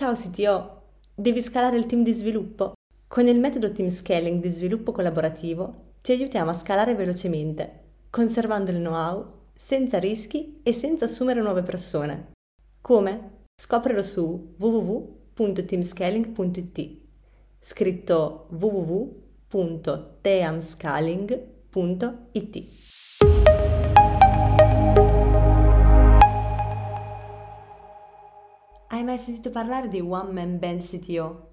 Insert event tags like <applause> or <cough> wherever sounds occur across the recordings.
Ciao CTO, devi scalare il team di sviluppo? Con il metodo Team Scaling di sviluppo collaborativo ti aiutiamo a scalare velocemente, conservando il know-how, senza rischi e senza assumere nuove persone. Come? Scoprilo su www.teamscaling.it scritto www.teamscaling.it Hai mai sentito parlare di One Man Band CTO?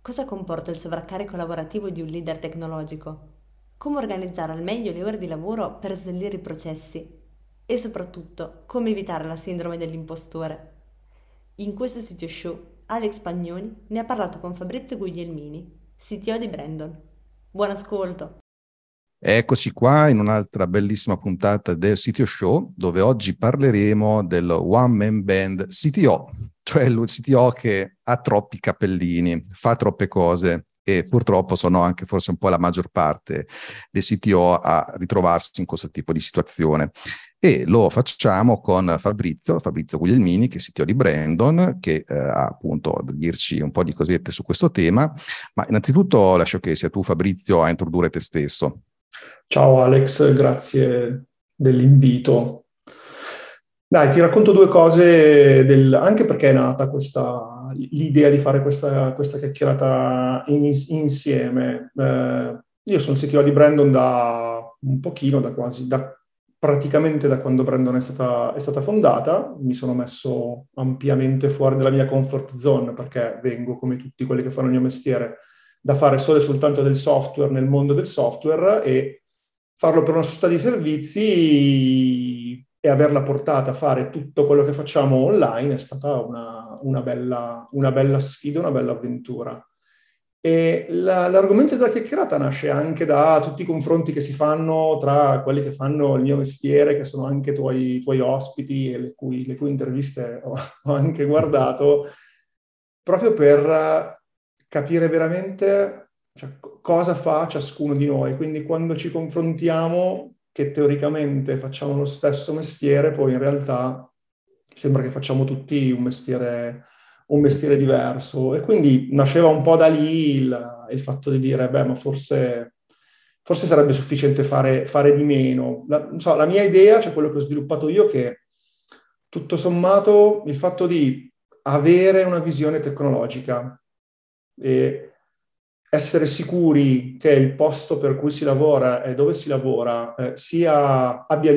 Cosa comporta il sovraccarico lavorativo di un leader tecnologico? Come organizzare al meglio le ore di lavoro per snellire i processi? E soprattutto, come evitare la sindrome dell'impostore? In questo sito show, Alex Pagnoni ne ha parlato con Fabrizio Guglielmini, CTO di Brandon. Buon ascolto! Eccoci qua in un'altra bellissima puntata del CTO Show, dove oggi parleremo del One Man Band CTO, cioè il CTO che ha troppi cappellini, fa troppe cose e purtroppo sono anche forse un po' la maggior parte dei CTO a ritrovarsi in questo tipo di situazione. E lo facciamo con Fabrizio, Fabrizio Guglielmini, che è CTO di Brandon, che eh, ha appunto a dirci un po' di cosette su questo tema. Ma innanzitutto lascio che sia tu, Fabrizio, a introdurre te stesso. Ciao Alex, grazie dell'invito. Dai, ti racconto due cose, del, anche perché è nata questa, l'idea di fare questa, questa chiacchierata in, insieme. Eh, io sono CTO di Brandon da un pochino, da quasi, da, praticamente da quando Brandon è stata, è stata fondata. Mi sono messo ampiamente fuori dalla mia comfort zone perché vengo, come tutti quelli che fanno il mio mestiere, da fare solo e soltanto del software nel mondo del software e farlo per una società di servizi e averla portata a fare tutto quello che facciamo online è stata una, una, bella, una bella, sfida, una bella avventura. E la, l'argomento della chiacchierata nasce anche da tutti i confronti che si fanno tra quelli che fanno il mio mestiere, che sono anche tuoi, tuoi ospiti e le cui, le cui interviste ho, ho anche guardato, proprio per capire veramente cioè, cosa fa ciascuno di noi. Quindi quando ci confrontiamo che teoricamente facciamo lo stesso mestiere, poi in realtà sembra che facciamo tutti un mestiere, un mestiere diverso. E quindi nasceva un po' da lì il, il fatto di dire, beh, ma forse, forse sarebbe sufficiente fare, fare di meno. La, so, la mia idea, cioè quello che ho sviluppato io, che tutto sommato il fatto di avere una visione tecnologica e essere sicuri che il posto per cui si lavora e dove si lavora eh, sia, abbia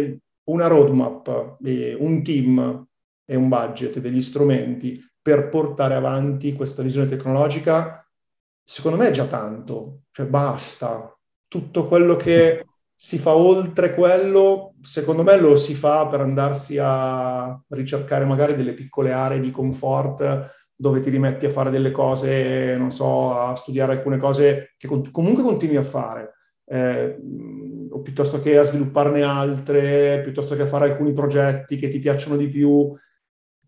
una roadmap, eh, un team e un budget, degli strumenti per portare avanti questa visione tecnologica, secondo me è già tanto, cioè basta. Tutto quello che si fa oltre quello, secondo me lo si fa per andarsi a ricercare magari delle piccole aree di comfort dove ti rimetti a fare delle cose, non so, a studiare alcune cose che comunque continui a fare, eh, o piuttosto che a svilupparne altre, piuttosto che a fare alcuni progetti che ti piacciono di più,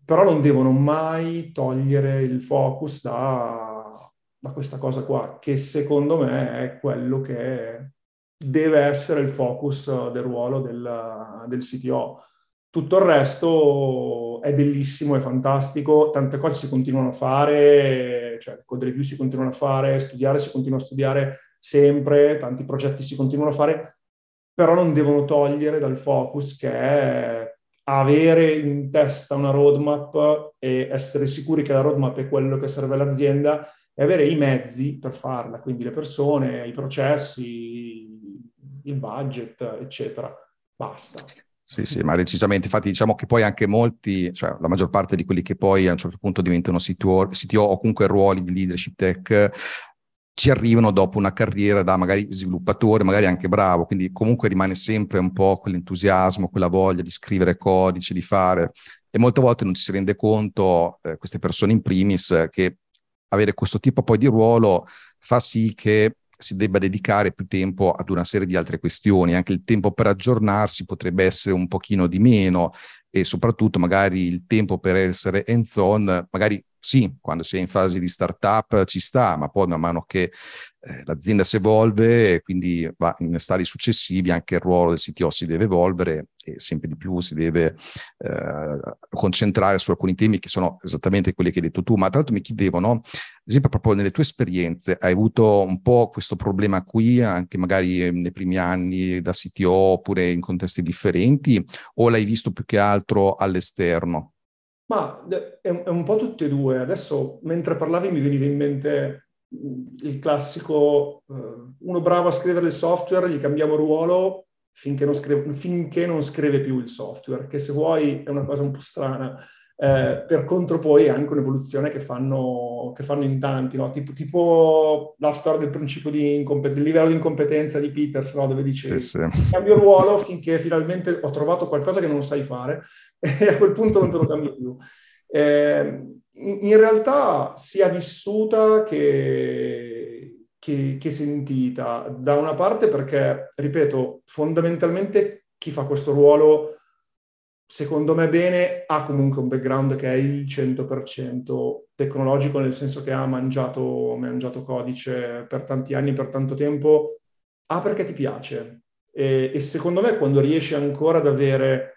però non devono mai togliere il focus da, da questa cosa qua, che secondo me è quello che deve essere il focus del ruolo del, del CTO tutto il resto è bellissimo, è fantastico, tante cose si continuano a fare, cioè code review si continuano a fare, studiare si continua a studiare sempre, tanti progetti si continuano a fare, però non devono togliere dal focus che è avere in testa una roadmap e essere sicuri che la roadmap è quello che serve all'azienda e avere i mezzi per farla, quindi le persone, i processi, il budget, eccetera. Basta. Sì, sì, ma decisamente. Infatti, diciamo che poi anche molti, cioè la maggior parte di quelli che poi a un certo punto diventano CTO, CTO o comunque ruoli di leadership tech, ci arrivano dopo una carriera da magari sviluppatore, magari anche bravo, quindi comunque rimane sempre un po' quell'entusiasmo, quella voglia di scrivere codice, di fare. E molte volte non ci si rende conto, eh, queste persone in primis, che avere questo tipo poi di ruolo fa sì che si debba dedicare più tempo ad una serie di altre questioni, anche il tempo per aggiornarsi potrebbe essere un pochino di meno e soprattutto magari il tempo per essere hands-on magari sì, quando si è in fase di startup ci sta, ma poi man mano che eh, l'azienda si evolve, quindi va in stadi successivi, anche il ruolo del CTO si deve evolvere e sempre di più si deve eh, concentrare su alcuni temi che sono esattamente quelli che hai detto tu. Ma tra l'altro mi chiedevo, no? ad esempio, proprio nelle tue esperienze, hai avuto un po' questo problema qui, anche magari nei primi anni da CTO oppure in contesti differenti, o l'hai visto più che altro all'esterno? Ma è un po' tutte e due. Adesso, mentre parlavi, mi veniva in mente il classico uh, uno bravo a scrivere il software, gli cambiamo ruolo finché non, scrive, finché non scrive più il software, che se vuoi è una cosa un po' strana. Eh, per contro poi è anche un'evoluzione che fanno, che fanno in tanti, no? tipo, tipo, la storia del principio di incompet- del livello di incompetenza di Peters, no? dove dice sì, sì. cambio ruolo finché finalmente ho trovato qualcosa che non sai fare <laughs> e a quel punto non te lo cambio più. Eh, in realtà sia vissuta che, che, che, sentita, da una parte perché, ripeto, fondamentalmente chi fa questo ruolo, secondo me bene, ha comunque un background che è il 100% tecnologico, nel senso che ha mangiato, mangiato codice per tanti anni, per tanto tempo, ha perché ti piace. E, e secondo me quando riesci ancora ad avere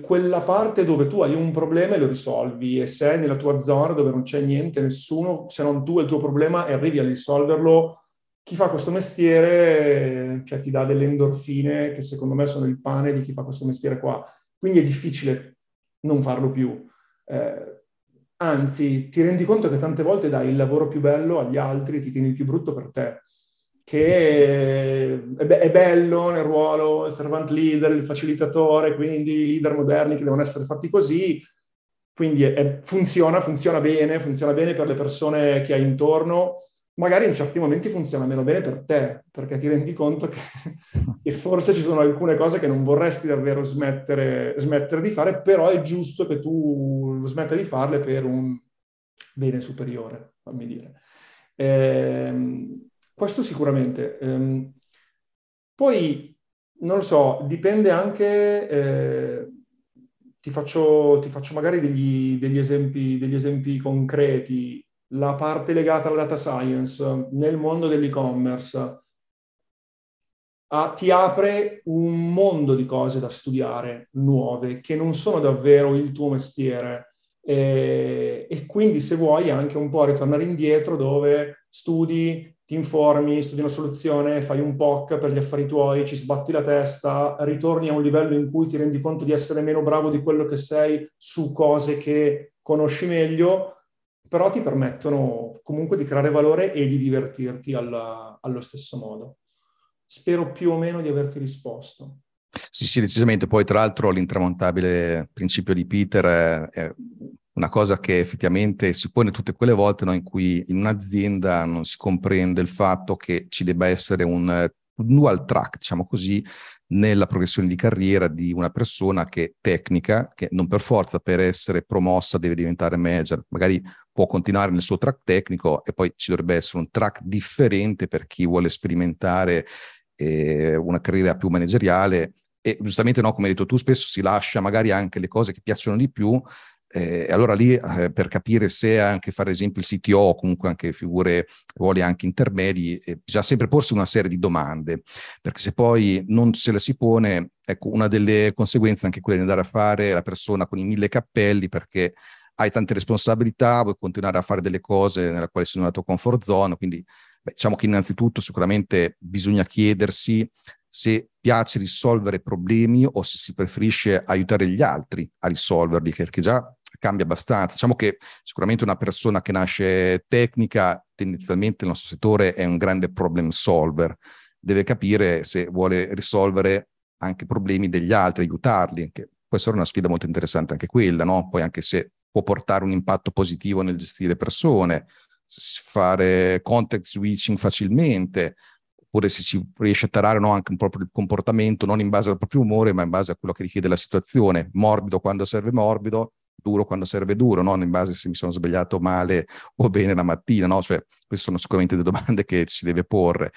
quella parte dove tu hai un problema e lo risolvi e sei nella tua zona dove non c'è niente, nessuno se non tu e il tuo problema e arrivi a risolverlo, chi fa questo mestiere cioè, ti dà delle endorfine che secondo me sono il pane di chi fa questo mestiere qua. Quindi è difficile non farlo più. Eh, anzi, ti rendi conto che tante volte dai il lavoro più bello agli altri e ti tieni il più brutto per te che è, bello nel ruolo il servant leader, il facilitatore, quindi i leader moderni che devono essere fatti così, quindi è, funziona, funziona bene, funziona bene per le persone che hai intorno, magari in certi momenti funziona meno bene per te, perché ti rendi conto che, <laughs> che forse ci sono alcune cose che non vorresti davvero smettere, smettere di fare, però è giusto che tu smetta di farle per un bene superiore, fammi dire. Ehm, questo sicuramente. Ehm, poi, non lo so, dipende anche, eh, ti, faccio, ti, faccio, magari degli, degli, esempi, degli esempi concreti. La parte legata alla data science nel mondo dell'e-commerce ah, ti apre un mondo di cose da studiare, nuove, che non sono davvero il tuo mestiere. E, e quindi se vuoi anche un po' ritornare indietro dove studi ti informi, studi una soluzione, fai un POC per gli affari tuoi, ci sbatti la testa, ritorni a un livello in cui ti rendi conto di essere meno bravo di quello che sei su cose che conosci meglio, però ti permettono comunque di creare valore e di divertirti alla, allo stesso modo. Spero più o meno di averti risposto. Sì, sì, decisamente. Poi, tra l'altro, l'intramontabile principio di Peter è, una cosa che effettivamente si pone tutte quelle volte no, in cui in un'azienda non si comprende il fatto che ci debba essere un dual track, diciamo così, nella progressione di carriera di una persona che è tecnica, che non per forza per essere promossa deve diventare manager, magari può continuare nel suo track tecnico e poi ci dovrebbe essere un track differente per chi vuole sperimentare eh, una carriera più manageriale. E giustamente no, come hai detto tu, spesso si lascia magari anche le cose che piacciono di più eh, allora lì eh, per capire se anche fare esempio il CTO o comunque anche figure, ruoli anche intermedi, eh, bisogna sempre porsi una serie di domande, perché se poi non se le si pone, ecco, una delle conseguenze anche quella di andare a fare la persona con i mille cappelli perché hai tante responsabilità, vuoi continuare a fare delle cose nella quale sei nella tua comfort zone, quindi beh, diciamo che innanzitutto sicuramente bisogna chiedersi se piace risolvere problemi o se si preferisce aiutare gli altri a risolverli, perché già cambia abbastanza. Diciamo che sicuramente una persona che nasce tecnica, tendenzialmente nel nostro settore è un grande problem solver, deve capire se vuole risolvere anche problemi degli altri, aiutarli, che può essere una sfida molto interessante anche quella, no? Poi anche se può portare un impatto positivo nel gestire persone, fare contact switching facilmente, oppure se si riesce a tarare no, anche un proprio comportamento non in base al proprio umore, ma in base a quello che richiede la situazione, morbido quando serve morbido, duro quando serve duro, non in base se mi sono svegliato male o bene la mattina, no? Cioè, queste sono sicuramente delle domande che si deve porre.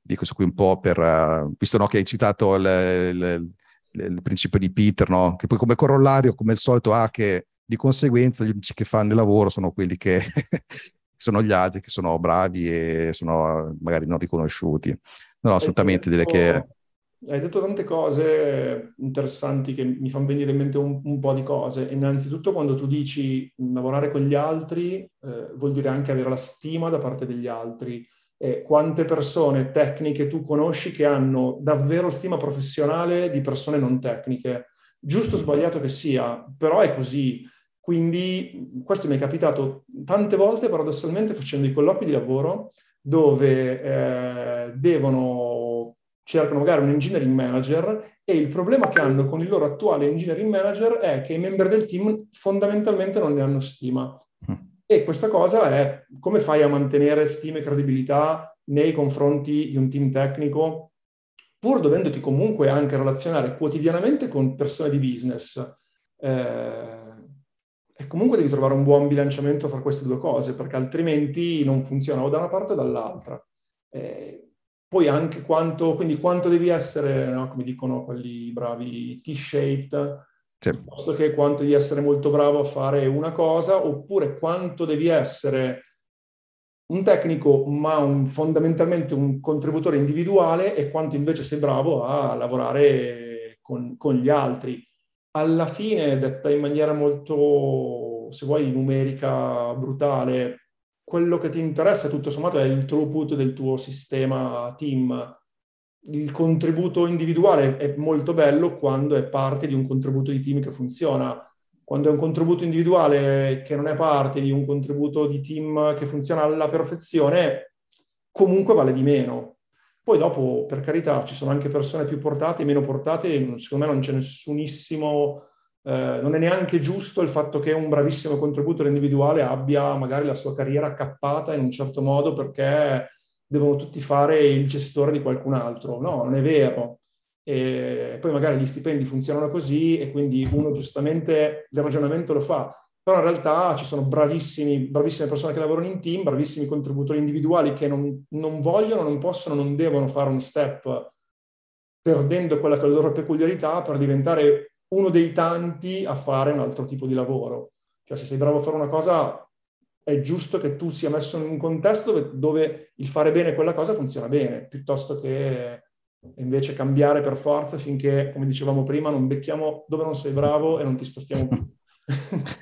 Dico questo qui un po' per, uh, visto no, che hai citato il, il, il, principio di Peter, no? che poi come corollario, come al solito, ha che di conseguenza gli unici che fanno il lavoro sono quelli che sono gli altri che sono bravi e sono magari non riconosciuti. No, assolutamente direi che... Hai detto tante cose interessanti che mi fanno venire in mente un, un po' di cose. Innanzitutto quando tu dici lavorare con gli altri eh, vuol dire anche avere la stima da parte degli altri. E quante persone tecniche tu conosci che hanno davvero stima professionale di persone non tecniche? Giusto o sbagliato che sia, però è così. Quindi questo mi è capitato tante volte paradossalmente facendo i colloqui di lavoro dove eh, devono, cercano magari un engineering manager e il problema che hanno con il loro attuale engineering manager è che i membri del team fondamentalmente non ne hanno stima. Mm. E questa cosa è come fai a mantenere stima e credibilità nei confronti di un team tecnico, pur dovendoti comunque anche relazionare quotidianamente con persone di business. Eh, e comunque devi trovare un buon bilanciamento fra queste due cose, perché altrimenti non funziona o da una parte o dall'altra. Eh, poi anche quanto, quindi quanto devi essere, no, come dicono quelli bravi, T-shaped, sì. piuttosto che quanto devi essere molto bravo a fare una cosa, oppure quanto devi essere un tecnico, ma un, fondamentalmente un contributore individuale, e quanto invece sei bravo a lavorare con, con gli altri alla fine, detta in maniera molto, se vuoi, numerica, brutale, quello che ti interessa tutto sommato è il throughput del tuo sistema team. Il contributo individuale è molto bello quando è parte di un contributo di team che funziona. Quando è un contributo individuale che non è parte di un contributo di team che funziona alla perfezione, comunque vale di meno poi dopo, per carità, ci sono anche persone più portate e meno portate, secondo me non c'è nessunissimo, eh, non è neanche giusto il fatto che un bravissimo contributore individuale abbia magari la sua carriera accappata in un certo modo perché devono tutti fare il gestore di qualcun altro. No, non è vero. E poi magari gli stipendi funzionano così e quindi uno giustamente il ragionamento lo fa però in realtà ci sono bravissime persone che lavorano in team, bravissimi contributori individuali che non, non, vogliono, non possono, non devono fare un step perdendo quella che è la loro peculiarità per diventare uno dei tanti a fare un altro tipo di lavoro. Cioè se sei bravo a fare una cosa è giusto che tu sia messo in un contesto dove, dove il fare bene quella cosa funziona bene, piuttosto che invece cambiare per forza finché, come dicevamo prima, non becchiamo dove non sei bravo e non ti spostiamo più.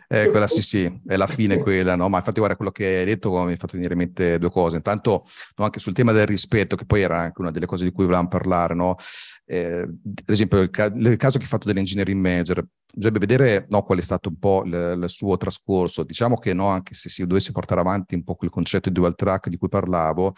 Eh, quella sì, sì, è la fine quella, no? Ma infatti guarda quello che hai detto mi ha fatto venire in mente due cose. Intanto no, anche sul tema del rispetto, che poi era anche una delle cose di cui volevamo parlare, no? Eh, ad esempio il, ca- il, caso che hai fatto dell'engineering manager, bisognerebbe vedere no, qual è stato un po' l- il suo trascorso. Diciamo che no, anche se si dovesse portare avanti un po' quel concetto di dual track di cui parlavo,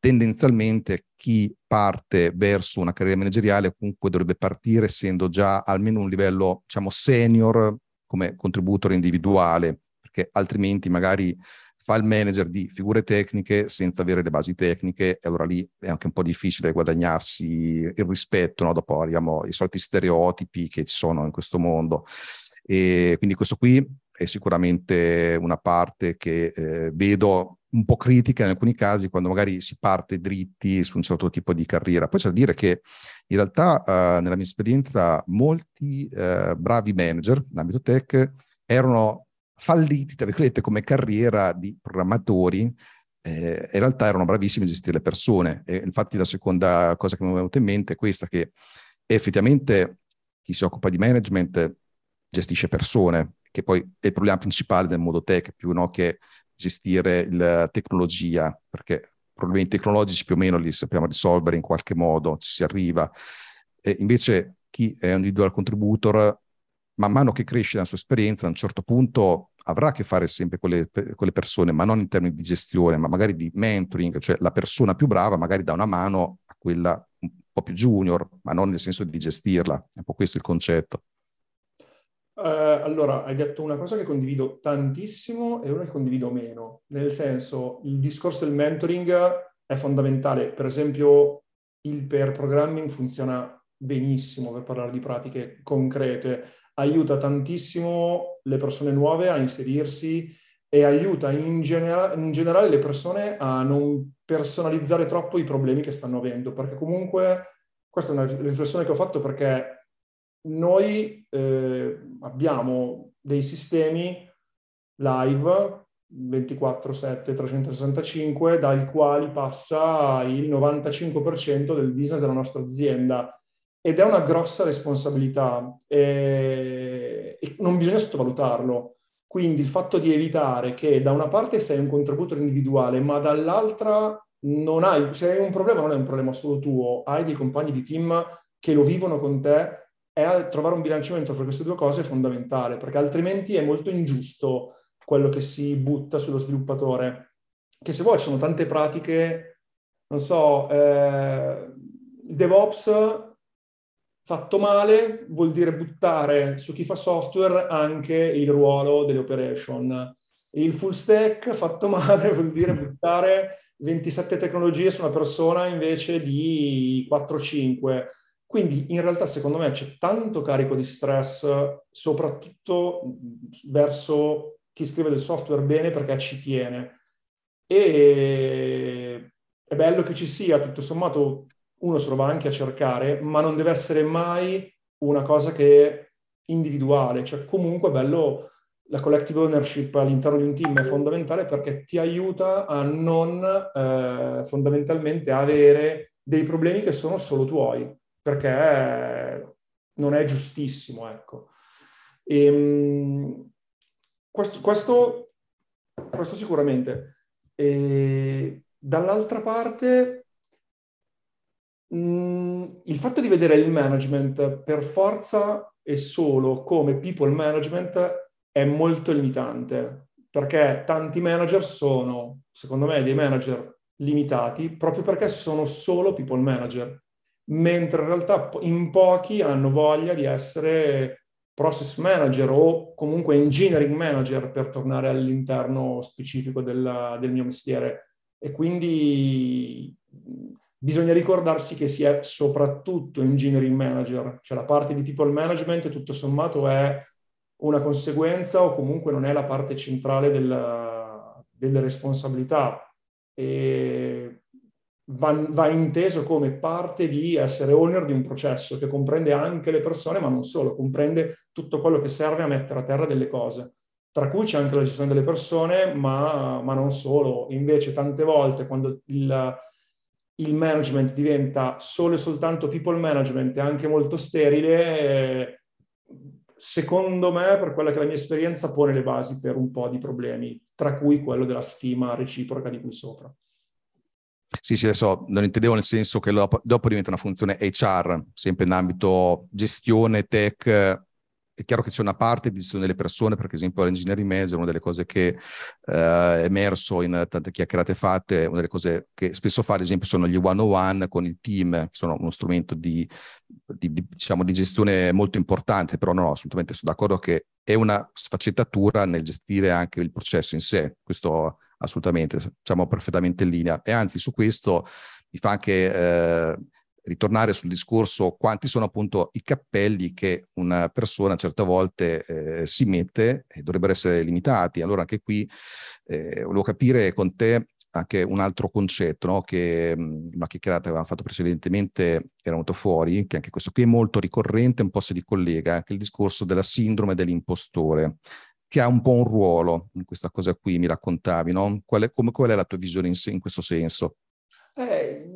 tendenzialmente chi parte verso una carriera manageriale comunque dovrebbe partire essendo già almeno un livello, diciamo, senior come contributore individuale, perché altrimenti magari fa il manager di figure tecniche senza avere le basi tecniche e allora lì è anche un po' difficile guadagnarsi il rispetto, no? dopo arriviamo ai soliti stereotipi che ci sono in questo mondo. E quindi questo qui è sicuramente una parte che eh, vedo un po' critica in alcuni casi quando magari si parte dritti su un certo tipo di carriera. Poi c'è da dire che in realtà eh, nella mia esperienza molti eh, bravi manager in ambito tech erano falliti, tra virgolette, come carriera di programmatori, eh, in realtà erano bravissimi a gestire le persone. E infatti la seconda cosa che mi è venuta in mente è questa, che effettivamente chi si occupa di management gestisce persone, che poi è il problema principale del mondo tech, più no, che gestire la tecnologia, perché problemi tecnologici più o meno li sappiamo risolvere in qualche modo, ci si arriva. E invece chi è un individual contributor, man mano che cresce la sua esperienza, a un certo punto avrà a che fare sempre con le, con le persone, ma non in termini di gestione, ma magari di mentoring, cioè la persona più brava magari dà una mano a quella un po' più junior, ma non nel senso di gestirla. È un po' questo il concetto. Uh, allora, hai detto una cosa che condivido tantissimo e una che condivido meno, nel senso il discorso del mentoring è fondamentale. Per esempio, il pair programming funziona benissimo per parlare di pratiche concrete, aiuta tantissimo le persone nuove a inserirsi e aiuta in, genera- in generale le persone a non personalizzare troppo i problemi che stanno avendo, perché comunque questa è una riflessione che ho fatto perché noi eh, abbiamo dei sistemi live 24/7 365 dai quali passa il 95% del business della nostra azienda ed è una grossa responsabilità e, e non bisogna sottovalutarlo. Quindi il fatto di evitare che da una parte sei un contributo individuale, ma dall'altra non hai, se hai un problema non è un problema solo tuo, hai dei compagni di team che lo vivono con te e trovare un bilanciamento fra queste due cose è fondamentale, perché altrimenti è molto ingiusto quello che si butta sullo sviluppatore. Che se vuoi ci sono tante pratiche, non so, eh, DevOps fatto male vuol dire buttare su chi fa software anche il ruolo delle operation. Il full stack fatto male <laughs> vuol dire buttare 27 tecnologie su una persona invece di 4-5. Quindi in realtà secondo me c'è tanto carico di stress, soprattutto verso chi scrive del software bene perché ci tiene. E è bello che ci sia, tutto sommato uno se lo va anche a cercare, ma non deve essere mai una cosa che è individuale, cioè comunque è bello la collective ownership all'interno di un team è fondamentale perché ti aiuta a non eh, fondamentalmente avere dei problemi che sono solo tuoi, perché non è giustissimo, ecco. E, ehm, questo, questo, questo, sicuramente. E, dall'altra parte, mh, mm, il fatto di vedere il management per forza e solo come people management è molto limitante, perché tanti manager sono, secondo me, dei manager limitati proprio perché sono solo people manager, mentre in realtà in pochi hanno voglia di essere process manager o comunque engineering manager per tornare all'interno specifico della, del mio mestiere. E quindi bisogna ricordarsi che si è soprattutto engineering manager, cioè la parte di people management tutto sommato è una conseguenza o comunque non è la parte centrale della, delle responsabilità. E va, va, inteso come parte di essere owner di un processo che comprende anche le persone, ma non solo, comprende tutto quello che serve a mettere a terra delle cose. Tra cui c'è anche la gestione delle persone, ma, ma non solo. Invece, tante volte, quando il, il management diventa solo e soltanto people management e anche molto sterile, secondo me, per quella che è la mia esperienza, pone le basi per un po' di problemi, tra cui quello della stima reciproca di qui sopra. Sì, sì, adesso non intendevo nel senso che dopo, dopo diventa una funzione HR, sempre in ambito gestione, tech, è chiaro che c'è una parte di gestione delle persone, per esempio l'engineering manager, una delle cose che eh, è emerso in tante chiacchierate fatte, una delle cose che spesso fa, ad esempio, sono gli one-on-one con il team, che sono uno strumento di, di, di, diciamo, di gestione molto importante, però no, assolutamente sono d'accordo che è una sfaccettatura nel gestire anche il processo in sé, questo assolutamente, siamo perfettamente in linea. E anzi, su questo mi fa anche... Eh, ritornare sul discorso quanti sono appunto i cappelli che una persona certe volte eh, si mette e dovrebbero essere limitati. Allora anche qui eh, volevo capire con te anche un altro concetto no? che una chiacchierata che avevamo fatto precedentemente era venuto fuori, che anche questo qui è molto ricorrente, un po' si ricollega, anche il discorso della sindrome dell'impostore che ha un po' un ruolo in questa cosa qui, mi raccontavi, no? Qual è, come, qual è la tua visione in, in questo senso? Eh,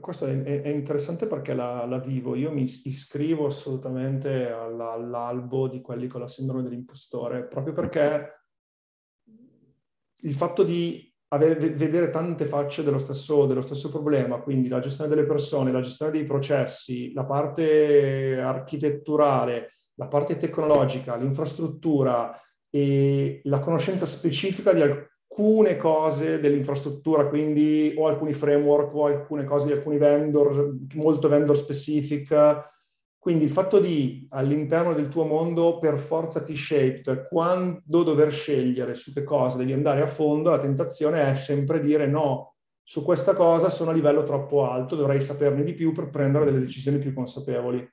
questo è, è, interessante perché la, la, vivo. Io mi iscrivo assolutamente alla, all'albo di quelli con la sindrome dell'impostore, proprio perché il fatto di avere, vedere tante facce dello stesso, dello stesso problema, quindi la gestione delle persone, la gestione dei processi, la parte architetturale, la parte tecnologica, l'infrastruttura e la conoscenza specifica di alcune cose dell'infrastruttura, quindi o alcuni framework o alcune cose di alcuni vendor, molto vendor specific. Quindi il fatto di all'interno del tuo mondo per forza T-shaped, quando dover scegliere su che cosa devi andare a fondo, la tentazione è sempre dire no, su questa cosa sono a livello troppo alto, dovrei saperne di più per prendere delle decisioni più consapevoli.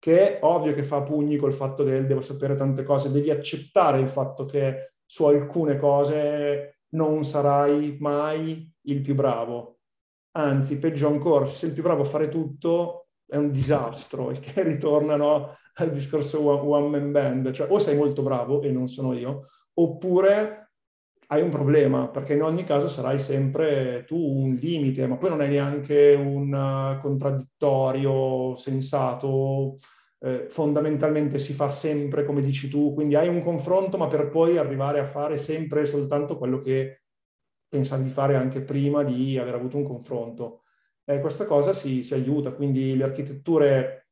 Che è ovvio che fa pugni col fatto del devo sapere tante cose, devi accettare il fatto che su alcune cose non sarai mai il più bravo. Anzi, peggio ancora, se sei il più bravo a fare tutto è un disastro, il che <laughs> ritornano al discorso one, one man band, cioè o sei molto bravo e non sono io, oppure hai un problema, perché in ogni caso sarai sempre tu un limite, ma poi non hai neanche un uh, contraddittorio sensato, eh, fondamentalmente si fa sempre come dici tu, quindi hai un confronto, ma per poi arrivare a fare sempre soltanto quello che pensavi di fare anche prima di aver avuto un confronto. E questa cosa si, si aiuta, quindi le architetture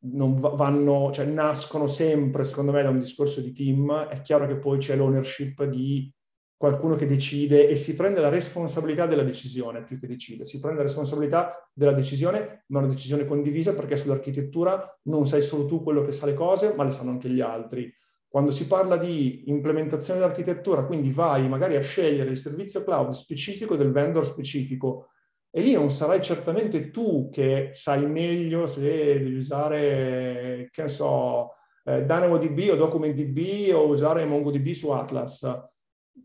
vanno, cioè nascono sempre, secondo me, da un discorso di team. È chiaro che poi c'è l'ownership di qualcuno che decide e si prende la responsabilità della decisione più che decide, si prende la responsabilità della decisione, ma una decisione condivisa perché sull'architettura non sai solo tu quello che sa le cose, ma le sanno anche gli altri. Quando si parla di implementazione dell'architettura, quindi vai magari a scegliere il servizio cloud specifico del vendor specifico, e lì non sarai certamente tu che sai meglio se devi usare, che ne so, eh, DynamoDB o DocumentDB o usare MongoDB su Atlas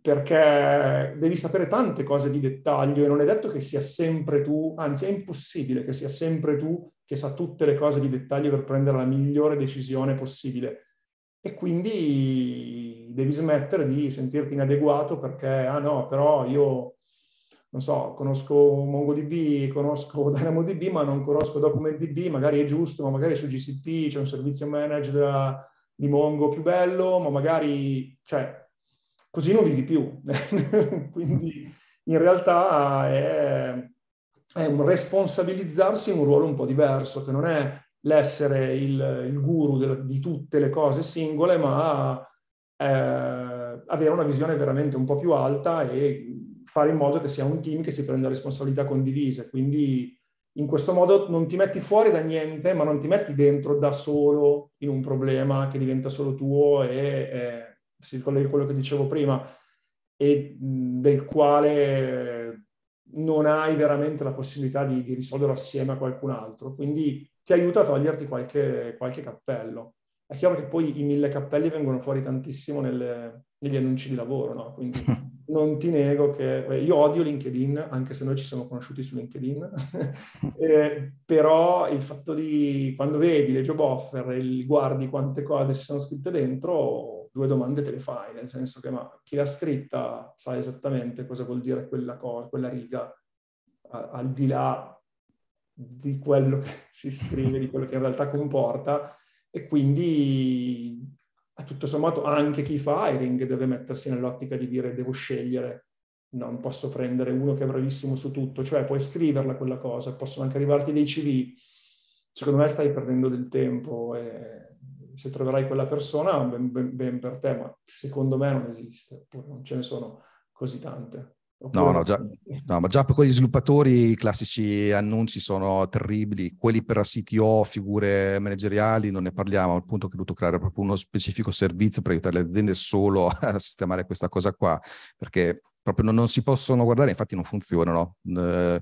perché devi sapere tante cose di dettaglio e non è detto che sia sempre tu, anzi è impossibile che sia sempre tu che sa tutte le cose di dettaglio per prendere la migliore decisione possibile. E quindi devi smettere di sentirti inadeguato perché, ah no, però io, non so, conosco MongoDB, conosco <laughs> DynamoDB, ma non conosco DocumentDB, magari è giusto, ma magari su GCP c'è un servizio managed di Mongo più bello, ma magari, cioè, così non vivi più. <laughs> Quindi in realtà è, è, un responsabilizzarsi in un ruolo un po' diverso, che non è l'essere il, il guru de, di tutte le cose singole, ma eh, avere una visione veramente un po' più alta e fare in modo che sia un team che si prenda responsabilità condivise. Quindi in questo modo non ti metti fuori da niente, ma non ti metti dentro da solo in un problema che diventa solo tuo e, e si ricollega a quello che dicevo prima, e del quale non hai veramente la possibilità di, di risolverlo assieme a qualcun altro. Quindi ti aiuta a toglierti qualche, qualche cappello. È chiaro che poi i mille cappelli vengono fuori tantissimo nelle, negli annunci di lavoro, no? Quindi <laughs> non ti nego che io odio LinkedIn, anche se noi ci siamo conosciuti su LinkedIn, <laughs> eh, però il fatto di quando vedi le job offer e guardi quante cose ci sono scritte dentro, due domande te le fai, nel senso che ma chi l'ha scritta sa esattamente cosa vuol dire quella, cosa, quella riga, al di là di quello che <laughs> si scrive, di quello che in realtà comporta, e quindi tutto sommato anche chi fa hiring deve mettersi nell'ottica di dire devo scegliere, non posso prendere uno che è bravissimo su tutto, cioè puoi scriverla quella cosa, possono anche arrivarti dei CV, secondo me stai perdendo del tempo e se troverai quella persona ben, ben, ben per te, ma secondo me non esiste, non ce ne sono così tante. No, no, già, <laughs> no, ma già per quegli sviluppatori i classici annunci sono terribili, quelli per la CTO, figure manageriali, non ne parliamo, al punto che ho dovuto creare proprio uno specifico servizio per aiutare le aziende solo <laughs> a sistemare questa cosa qua, perché proprio non, non si possono guardare, infatti non funzionano. Eh,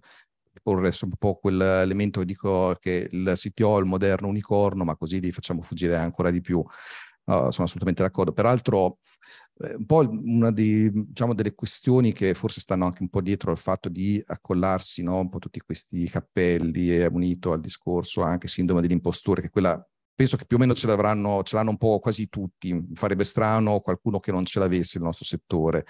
porre un po' quell'elemento che dico che il CTO è il moderno unicorno, ma così li facciamo fuggire ancora di più. Uh, sono assolutamente d'accordo. Peraltro, eh, un po' una di, diciamo, delle questioni che forse stanno anche un po' dietro al fatto di accollarsi no? un po' tutti questi cappelli è unito al discorso anche sindrome dell'impostore, che quella penso che più o meno ce ce l'hanno un po' quasi tutti. Farebbe strano qualcuno che non ce l'avesse nel nostro settore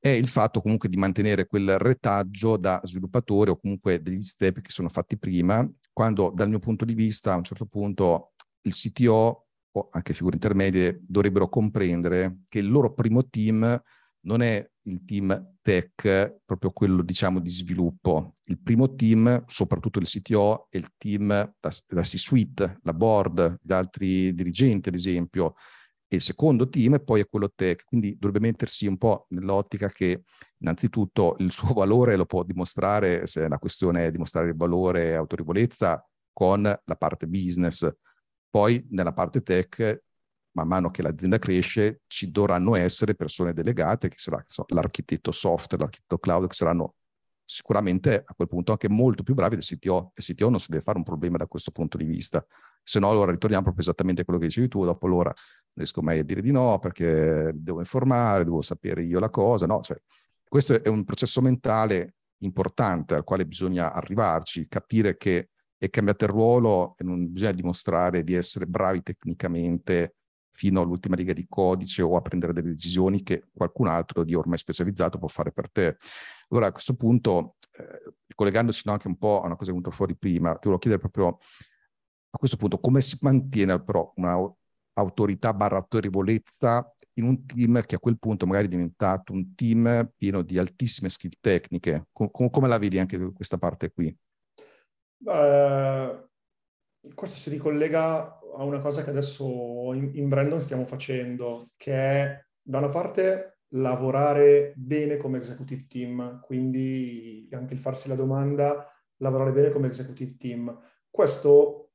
è il fatto comunque di mantenere quel retaggio da sviluppatore o comunque degli step che sono fatti prima, quando dal mio punto di vista a un certo punto il CTO o anche figure intermedie dovrebbero comprendere che il loro primo team non è il team tech, proprio quello diciamo di sviluppo. Il primo team, soprattutto il CTO, è il team, la, la C-suite, la board, gli altri dirigenti ad esempio, il secondo team poi è quello tech, quindi dovrebbe mettersi un po' nell'ottica che innanzitutto il suo <laughs> valore lo può dimostrare, se la questione è dimostrare il valore e autorevolezza, con la parte business, poi nella parte tech, man mano che l'azienda cresce, ci dovranno essere persone delegate, che sarà so, l'architetto software, l'architetto cloud, che saranno sicuramente a quel punto anche molto più bravi del CTO. Il CTO non si deve fare un problema da questo punto di vista. Se no, allora ritorniamo proprio esattamente a quello che dicevi tu, dopo allora non riesco mai a dire di no perché devo informare, devo sapere io la cosa. No, cioè, questo è un processo mentale importante al quale bisogna arrivarci, capire che è cambiato il ruolo e non bisogna dimostrare di essere bravi tecnicamente fino all'ultima riga di codice o a prendere delle decisioni che qualcun altro di ormai specializzato può fare per te. Allora a questo punto, eh, collegandosi anche un po' a una cosa che è venuta fuori prima, ti volevo chiedere proprio a questo punto come si mantiene però un'autorità barra autorevolezza in un team che a quel punto magari è diventato un team pieno di altissime skill tecniche. Com- come la vedi anche questa parte qui? Uh, questo si ricollega a una cosa che adesso in, in Brandon stiamo facendo, che è da una parte lavorare bene come executive team, quindi anche il farsi la domanda, lavorare bene come executive team. Questo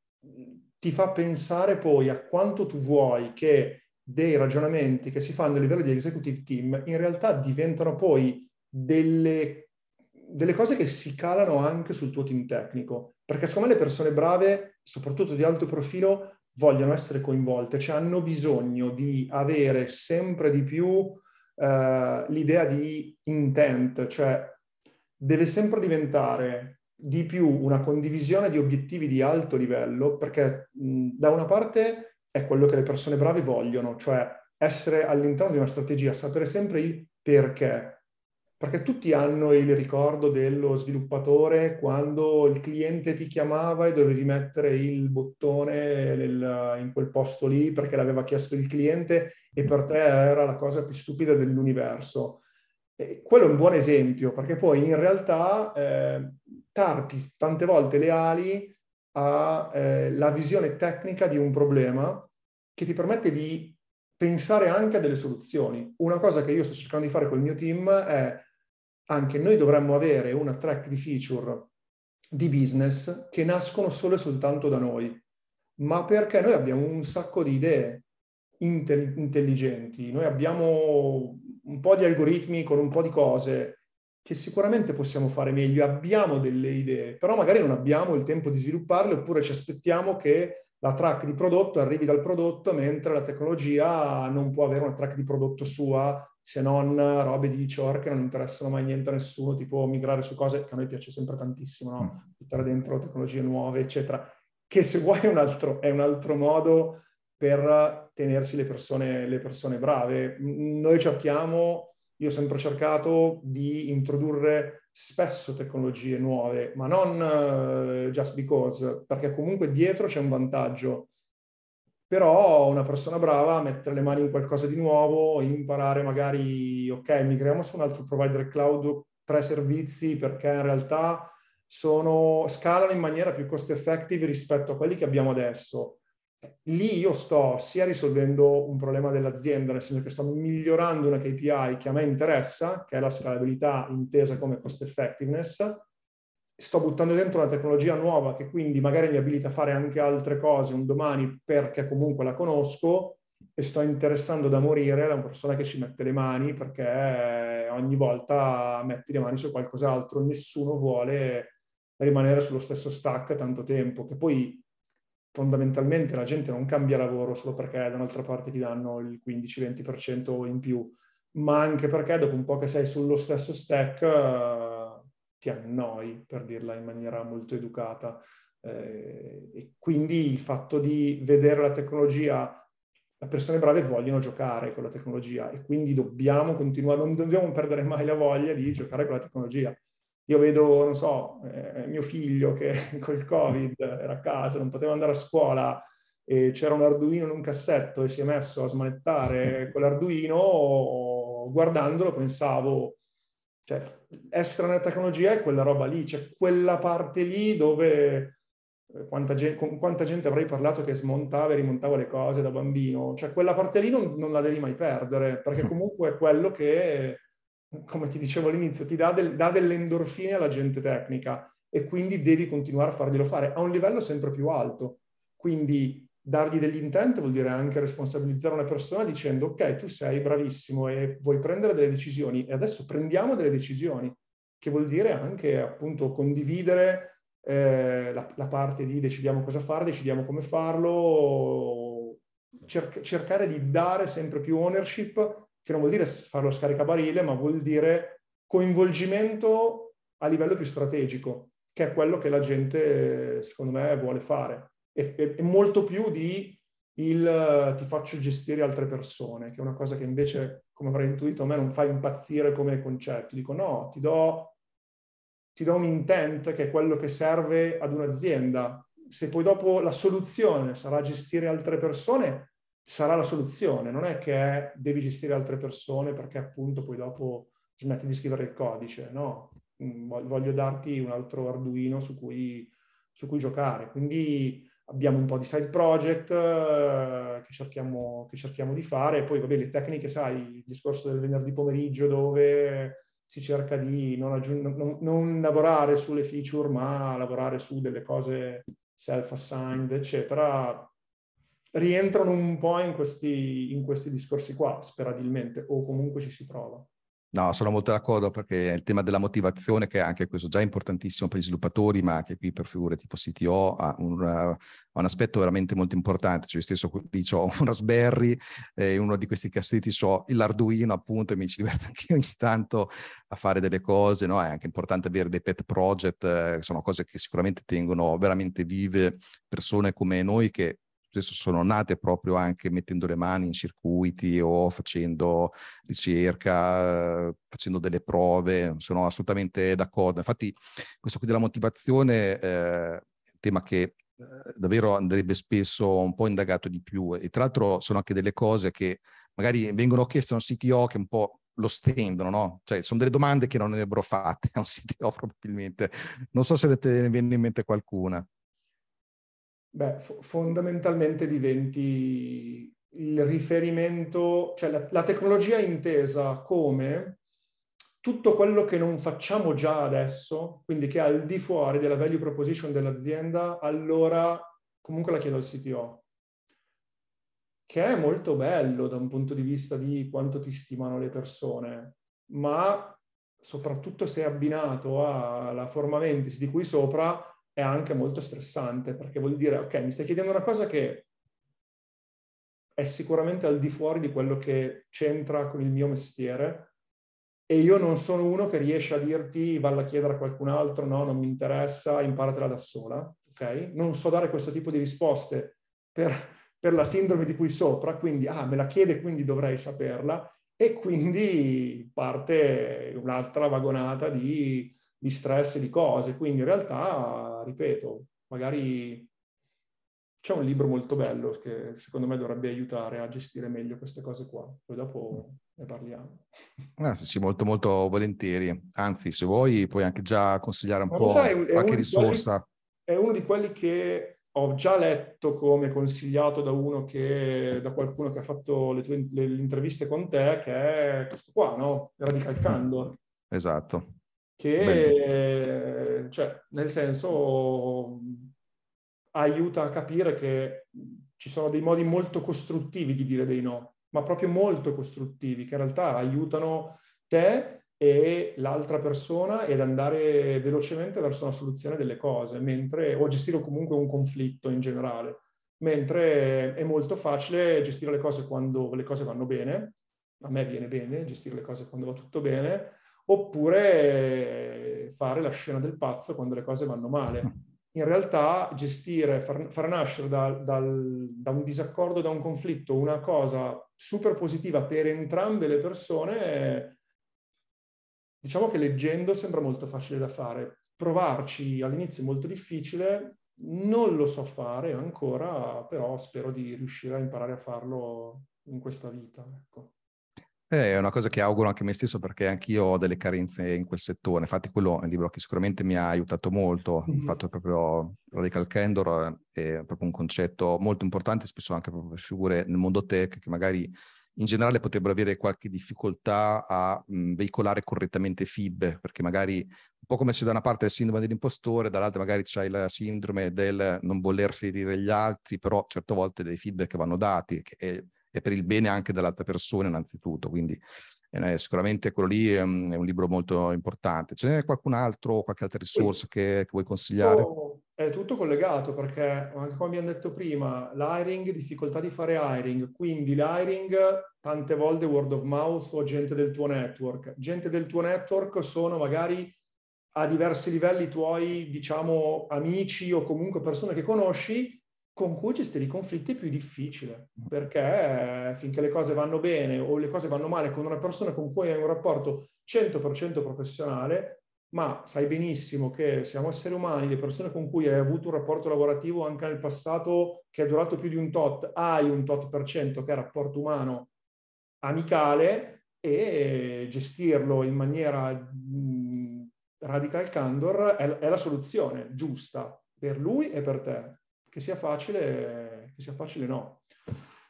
ti fa pensare poi a quanto tu vuoi che dei ragionamenti che si fanno a livello di executive team in realtà diventano poi delle, delle cose che si calano anche sul tuo team tecnico. Perché secondo me le persone brave, soprattutto di alto profilo, vogliono essere coinvolte, cioè hanno bisogno di avere sempre di più eh, l'idea di intent, cioè deve sempre diventare di più una condivisione di obiettivi di alto livello, perché mh, da una parte è quello che le persone brave vogliono, cioè essere all'interno di una strategia, sapere sempre il perché. Perché tutti hanno il ricordo dello sviluppatore quando il cliente ti chiamava e dovevi mettere il bottone nel, in quel posto lì perché l'aveva chiesto il cliente e per te era la cosa più stupida dell'universo. E quello è un buon esempio perché poi in realtà eh, tarpi tante volte le ali alla eh, visione tecnica di un problema che ti permette di pensare anche a delle soluzioni. Una cosa che io sto cercando di fare col mio team è anche noi dovremmo avere una track di feature di business che nascono solo e soltanto da noi, ma perché noi abbiamo un sacco di idee intelligenti, noi abbiamo un po' di algoritmi con un po' di cose che sicuramente possiamo fare meglio, abbiamo delle idee, però magari non abbiamo il tempo di svilupparle oppure ci aspettiamo che la track di prodotto arrivi dal prodotto mentre la tecnologia non può avere una track di prodotto sua se non robe di chore che non interessano mai niente a nessuno, tipo migrare su cose che a noi piace sempre tantissimo, no? Mm. buttare dentro tecnologie nuove, eccetera, che se vuoi è un altro, è un altro modo per tenersi le persone, le persone brave. Noi cerchiamo, io ho sempre cercato di introdurre spesso tecnologie nuove, ma non uh, just because, perché comunque dietro c'è un vantaggio però una persona brava a mettere le mani in qualcosa di nuovo, imparare magari, ok, migriamo su un altro provider cloud tre servizi perché in realtà sono, scalano in maniera più cost effective rispetto a quelli che abbiamo adesso. Lì io sto sia risolvendo un problema dell'azienda, nel senso che sto migliorando una KPI che a me interessa, che è la scalabilità intesa come cost effectiveness, sto buttando dentro una tecnologia nuova che quindi magari mi abilita a fare anche altre cose un domani perché comunque la conosco e sto interessando da morire a una persona che ci mette le mani perché ogni volta metti le mani su qualcos'altro, nessuno vuole rimanere sullo stesso stack tanto tempo, che poi fondamentalmente la gente non cambia lavoro solo perché da un'altra parte ti danno il 15-20% in più, ma anche perché dopo un po' che sei sullo stesso stack ti annoi, per dirla in maniera molto educata. Eh, e quindi il fatto di vedere la tecnologia, le persone brave vogliono giocare con la tecnologia e quindi dobbiamo continuare, non dobbiamo perdere mai la voglia di giocare con la tecnologia. Io vedo, non so, eh, mio figlio che <laughs> col Covid era a casa, non poteva andare a scuola e c'era un Arduino in un cassetto e si è messo a smanettare <laughs> con l'Arduino, guardandolo pensavo, cioè, essere nella tecnologia è quella roba lì, c'è quella parte lì dove eh, quanta gente, con quanta gente avrei parlato che smontava e rimontava le cose da bambino. Cioè, quella parte lì non, non la devi mai perdere, perché <laughs> comunque è quello che, come ti dicevo all'inizio, ti dà, del, dà delle endorfine alla gente tecnica e quindi devi continuare a farglielo fare a un livello sempre più alto. Quindi dargli degli intent vuol dire anche responsabilizzare una persona dicendo ok, tu sei bravissimo e vuoi prendere delle decisioni e adesso prendiamo delle decisioni, che vuol dire anche appunto condividere eh, la, la, parte di decidiamo cosa fare, decidiamo come farlo, cer- cercare di dare sempre più ownership, che non vuol dire farlo scaricabarile, ma vuol dire coinvolgimento a livello più strategico che è quello che la gente, secondo me, vuole fare. E, molto più di il ti faccio gestire altre persone, che è una cosa che invece, come avrei intuito, a me non fa impazzire come concetto. Dico no, ti do, ti do un intent che è quello che serve ad un'azienda. Se poi dopo la soluzione sarà gestire altre persone, sarà la soluzione. Non è che devi gestire altre persone perché appunto poi dopo smetti di scrivere il codice, no. Mm, voglio darti un altro Arduino su cui, su cui giocare. Quindi abbiamo un po' di side project uh, che, cerchiamo, che, cerchiamo, di fare, poi vabbè le tecniche, sai, il discorso del venerdì pomeriggio dove si cerca di non, aggiung- non, non lavorare sulle feature ma lavorare su delle cose self-assigned, eccetera, rientrano un po' in questi, in questi discorsi qua, sperabilmente, o comunque ci si prova. No, sono molto d'accordo perché il tema della motivazione, che è anche questo già importantissimo per gli sviluppatori, ma anche qui per figure tipo CTO, ha un, ha un aspetto veramente molto importante. Cioè, io stesso qui ho un Raspberry, eh, uno di questi cassetti ho l'Arduino appunto e mi ci diverto <laughs> anche ogni tanto a fare delle cose. No? È anche importante avere dei pet project, eh, sono cose che sicuramente tengono veramente vive persone come noi che spesso sono nate proprio anche mettendo le mani in circuiti o facendo ricerca, facendo delle prove, sono assolutamente d'accordo. Infatti questo qui della motivazione è un tema che eh, davvero andrebbe spesso un po' indagato di più e tra l'altro sono anche delle cose che magari vengono chieste a un CTO che un po' lo stendono, no? Cioè, sono delle domande che non avrebbero fatte a un CTO <laughs> probabilmente. Non so se ne viene in mente qualcuna. Beh, f- fondamentalmente diventi il riferimento, cioè la, la tecnologia intesa come tutto quello che non facciamo già adesso, quindi che è al di fuori della value proposition dell'azienda, allora comunque la chiedo al CTO. Che è molto bello da un punto di vista di quanto ti stimano le persone, ma soprattutto se abbinato alla forma mentis di cui sopra, è anche molto stressante perché vuol dire, ok, mi stai chiedendo una cosa che è sicuramente al di fuori di quello che c'entra con il mio mestiere e io non sono uno che riesce a dirti valla a chiedere a qualcun altro, no, non mi interessa, imparatela da sola, ok? Non so dare questo tipo di risposte per, per la sindrome di qui sopra, quindi, ah, me la chiede, quindi dovrei saperla, e quindi parte un'altra vagonata di di stress e di cose. Quindi in realtà, ripeto, magari c'è un libro molto bello che secondo me dovrebbe aiutare a gestire meglio queste cose qua. Poi dopo ne parliamo. Ah, sì, sì, molto molto volentieri. Anzi, se vuoi puoi anche già consigliare un po' è, qualche risorsa. Quelli, è uno di quelli che ho già letto come consigliato da uno che, da qualcuno che ha fatto le tue le, le interviste con te, che è questo qua, no? Radical Candor. Esatto che, cioè, nel senso, aiuta a capire che ci sono dei modi molto costruttivi di dire dei no, ma proprio molto costruttivi, che in realtà aiutano te e l'altra persona ed andare velocemente verso una soluzione delle cose, mentre, o gestire comunque un conflitto in generale, mentre è molto facile gestire le cose quando le cose vanno bene, a me viene bene gestire le cose quando va tutto bene, oppure fare la scena del pazzo quando le cose vanno male. In realtà gestire, far, far nascere da, dal, da, un disaccordo, da un conflitto, una cosa super positiva per entrambe le persone, diciamo che leggendo sembra molto facile da fare. Provarci all'inizio è molto difficile, non lo so fare ancora, però spero di riuscire a imparare a farlo in questa vita. Ecco. Eh, è una cosa che auguro anche a me stesso perché anch'io ho delle carenze in quel settore. Infatti, quello è un libro che sicuramente mi ha aiutato molto. Mm-hmm. Il fatto proprio Radical Candor è proprio un concetto molto importante, spesso anche proprio per figure nel mondo tech che magari in generale potrebbero avere qualche difficoltà a mh, veicolare correttamente feedback, perché magari un po' come c'è da una parte il sindrome dell'impostore, dall'altra magari c'è la sindrome del non voler ferire gli altri, però certe volte dei feedback vanno dati, che è e per il bene anche dell'altra persona innanzitutto. Quindi eh, sicuramente quello lì è un, è un, libro molto importante. Ce n'è qualcun altro, qualche altra risorsa che, che vuoi consigliare? Oh, è tutto collegato perché, anche come abbiamo detto prima, l'hiring, difficoltà di fare hiring, quindi l'hiring tante volte word of mouth o gente del tuo network. Gente del tuo network sono magari a diversi livelli tuoi, diciamo, amici o comunque persone che conosci con cui gestire i conflitti è più difficile, perché finché le cose vanno bene o le cose vanno male con una persona con cui hai un rapporto 100% professionale, ma sai benissimo che siamo esseri umani, le persone con cui hai avuto un rapporto lavorativo anche nel passato che è durato più di un tot, hai un tot per cento che è rapporto umano amicale e gestirlo in maniera mh, radical candor è la soluzione giusta per lui e per te che sia facile, che sia facile no.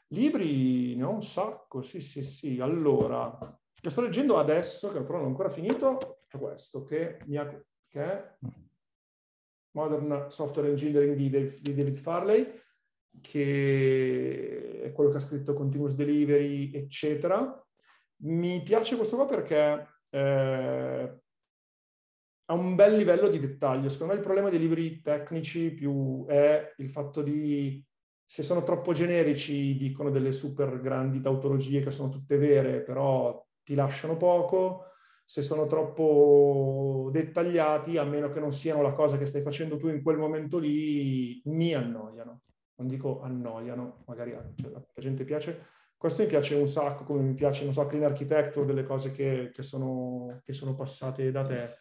Libri ne ho un sacco, sì, sì, sì. Allora, che sto leggendo adesso, che però non ho ancora finito, è questo, che, ha, che è Modern Software Engineering di, Dave, di David Farley, che è quello che ha scritto Continuous Delivery, eccetera. Mi piace questo qua perché eh, ha un bel livello di dettaglio. Secondo me il problema dei libri tecnici più è il fatto di, se sono troppo generici, dicono delle super grandi tautologie che sono tutte vere, però ti lasciano poco. Se sono troppo dettagliati, a meno che non siano la cosa che stai facendo tu in quel momento lì, mi annoiano. Non dico annoiano, magari cioè, a gente piace. Questo mi piace un sacco, come mi piace, non so, Clean Architecture, delle cose che, che, sono, che sono passate da te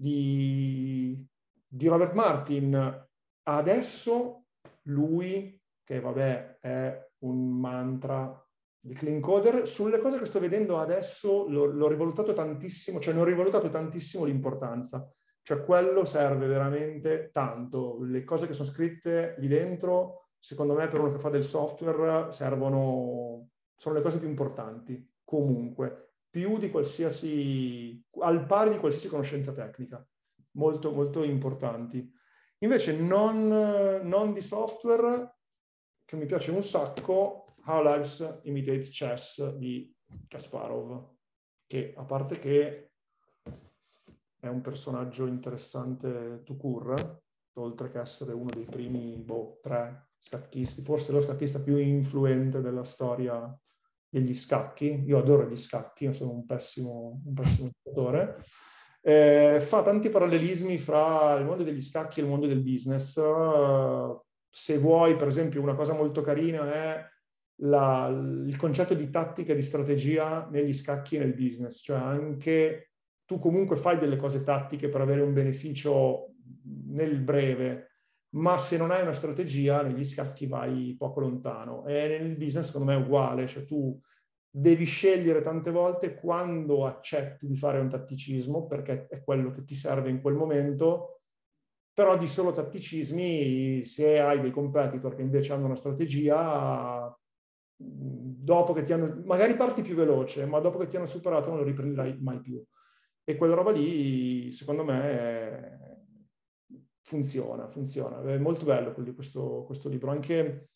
di, di Robert Martin. Adesso lui, che vabbè è un mantra di Clean Coder, sulle cose che sto vedendo adesso l'ho, l'ho rivalutato tantissimo, cioè ne ho rivalutato tantissimo l'importanza. Cioè quello serve veramente tanto. Le cose che sono scritte lì dentro, secondo me per uno che fa del software, servono, sono le cose più importanti comunque più di qualsiasi, al pari di qualsiasi conoscenza tecnica, molto, molto importanti. Invece non, non di software, che mi piace un sacco, How Lives Imitates Chess di Kasparov, che a parte che è un personaggio interessante to cure, oltre che essere uno dei primi boh, tre scacchisti, forse lo scacchista più influente della storia degli scacchi, io adoro gli scacchi, io sono un pessimo, un pessimo <laughs> giocatore, eh, fa tanti parallelismi fra il mondo degli scacchi e il mondo del business. Uh, se vuoi, per esempio, una cosa molto carina è la, il concetto di tattica e di strategia negli scacchi e nel business, cioè anche tu comunque fai delle cose tattiche per avere un beneficio nel breve, ma se non hai una strategia negli scacchi vai poco lontano. E nel business secondo me è uguale, cioè tu devi scegliere tante volte quando accetti di fare un tatticismo perché è quello che ti serve in quel momento, però di solo tatticismi se hai dei competitor che invece hanno una strategia dopo che ti hanno, magari parti più veloce, ma dopo che ti hanno superato non lo riprenderai mai più. E quella roba lì, secondo me, funziona, funziona. È molto bello questo, questo libro. Anche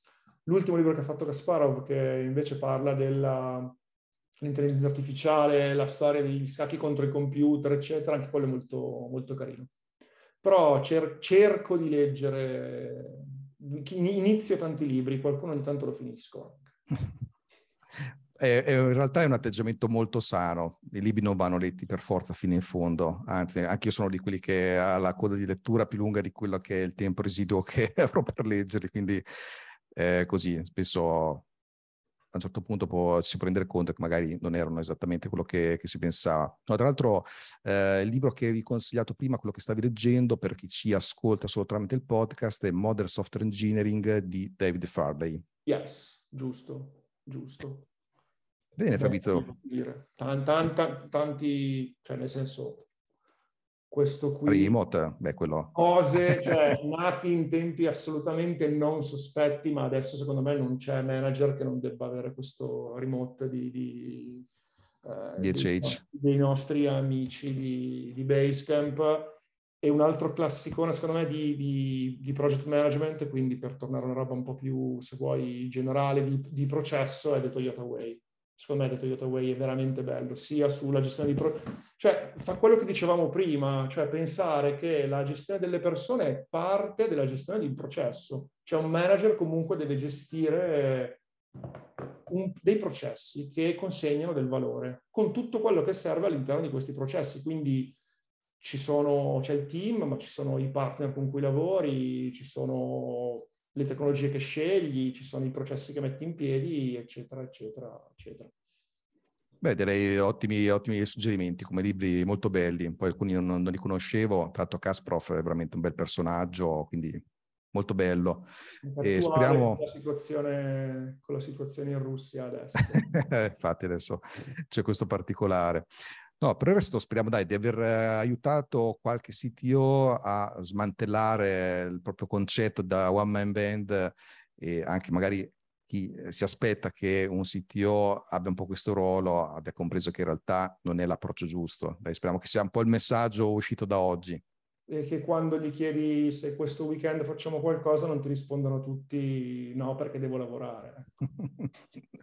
l'ultimo libro che ha fatto Kasparov, che invece parla dell'intelligenza artificiale, la storia degli scacchi contro il computer, eccetera, anche quello è molto, molto carino. Però cer- cerco di leggere, inizio tanti libri, qualcuno ogni tanto lo finisco. <laughs> È, è, in realtà è un atteggiamento molto sano. I libri non vanno letti per forza fino in fondo, anzi, anche io sono di quelli che ha la coda di lettura più lunga di quello che è il tempo residuo che <laughs> avrò per leggerli, quindi è così. Spesso a un certo punto può, si può rendere conto che magari non erano esattamente quello che, che si pensava. No, tra l'altro, eh, il libro che vi ho consigliato prima, quello che stavi leggendo, per chi ci ascolta solo tramite il podcast, è Modern Software Engineering di David Farley. Yes, giusto, giusto. Bene, Fabrizio. Tan, tan, tan, tanti, cioè nel senso, questo qui... Remote, beh, quello... Cose, <laughs> cioè, nati in tempi assolutamente non sospetti, ma adesso secondo me non c'è manager che non debba avere questo remote di... di eh, dei, dei, nostri amici di, di Basecamp. E un altro classicone secondo me di, di, di, project management, quindi per tornare a una roba un po' più, se vuoi, generale di, di processo, è The Toyota Way secondo me The Toyota Way è veramente bello, sia sulla gestione di... Pro- cioè, fa quello che dicevamo prima, cioè pensare che la gestione delle persone è parte della gestione di un processo. Cioè un manager comunque deve gestire un, dei processi che consegnano del valore, con tutto quello che serve all'interno di questi processi. Quindi sono, c'è il team, ma ci sono i partner con cui lavori, ci sono le tecnologie che scegli, ci sono i processi che metti in piedi, eccetera, eccetera, eccetera. Beh, direi ottimi, ottimi suggerimenti, come libri molto belli. Poi alcuni non, non li conoscevo, tra l'altro Kasparov è veramente un bel personaggio, quindi molto bello. E speriamo... Con la, situazione, con la situazione in Russia adesso. <laughs> Infatti adesso c'è questo particolare. No, per il resto speriamo dai, di aver eh, aiutato qualche CTO a smantellare il proprio concetto da one man band e anche magari chi eh, si aspetta che un CTO abbia un po' questo ruolo abbia compreso che in realtà non è l'approccio giusto. Dai, speriamo che sia un po' il messaggio uscito da oggi. E che quando gli chiedi se questo weekend facciamo qualcosa non ti rispondono tutti no perché devo lavorare. Ecco.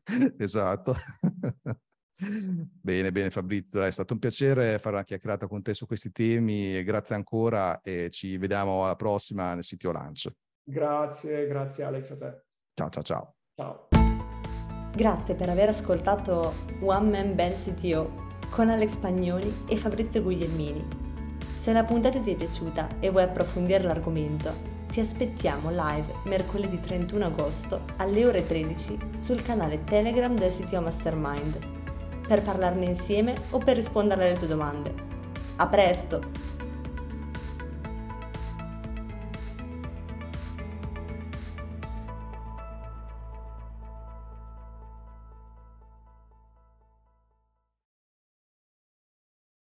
<laughs> esatto. <laughs> Bene, bene Fabrizio, è stato un piacere fare una chiacchierata con te su questi temi, grazie ancora e ci vediamo alla prossima nel sito Lunch. Grazie, grazie Alex a te. Ciao, ciao, ciao. Ciao. Grazie per aver ascoltato One Man Band CTO con Alex Pagnoni e Fabrizio Guglielmini. Se la puntata ti è piaciuta e vuoi approfondire l'argomento, ti aspettiamo live mercoledì 31 agosto alle ore 13 sul canale Telegram del CTO Mastermind per parlarne insieme o per rispondere alle tue domande. A presto!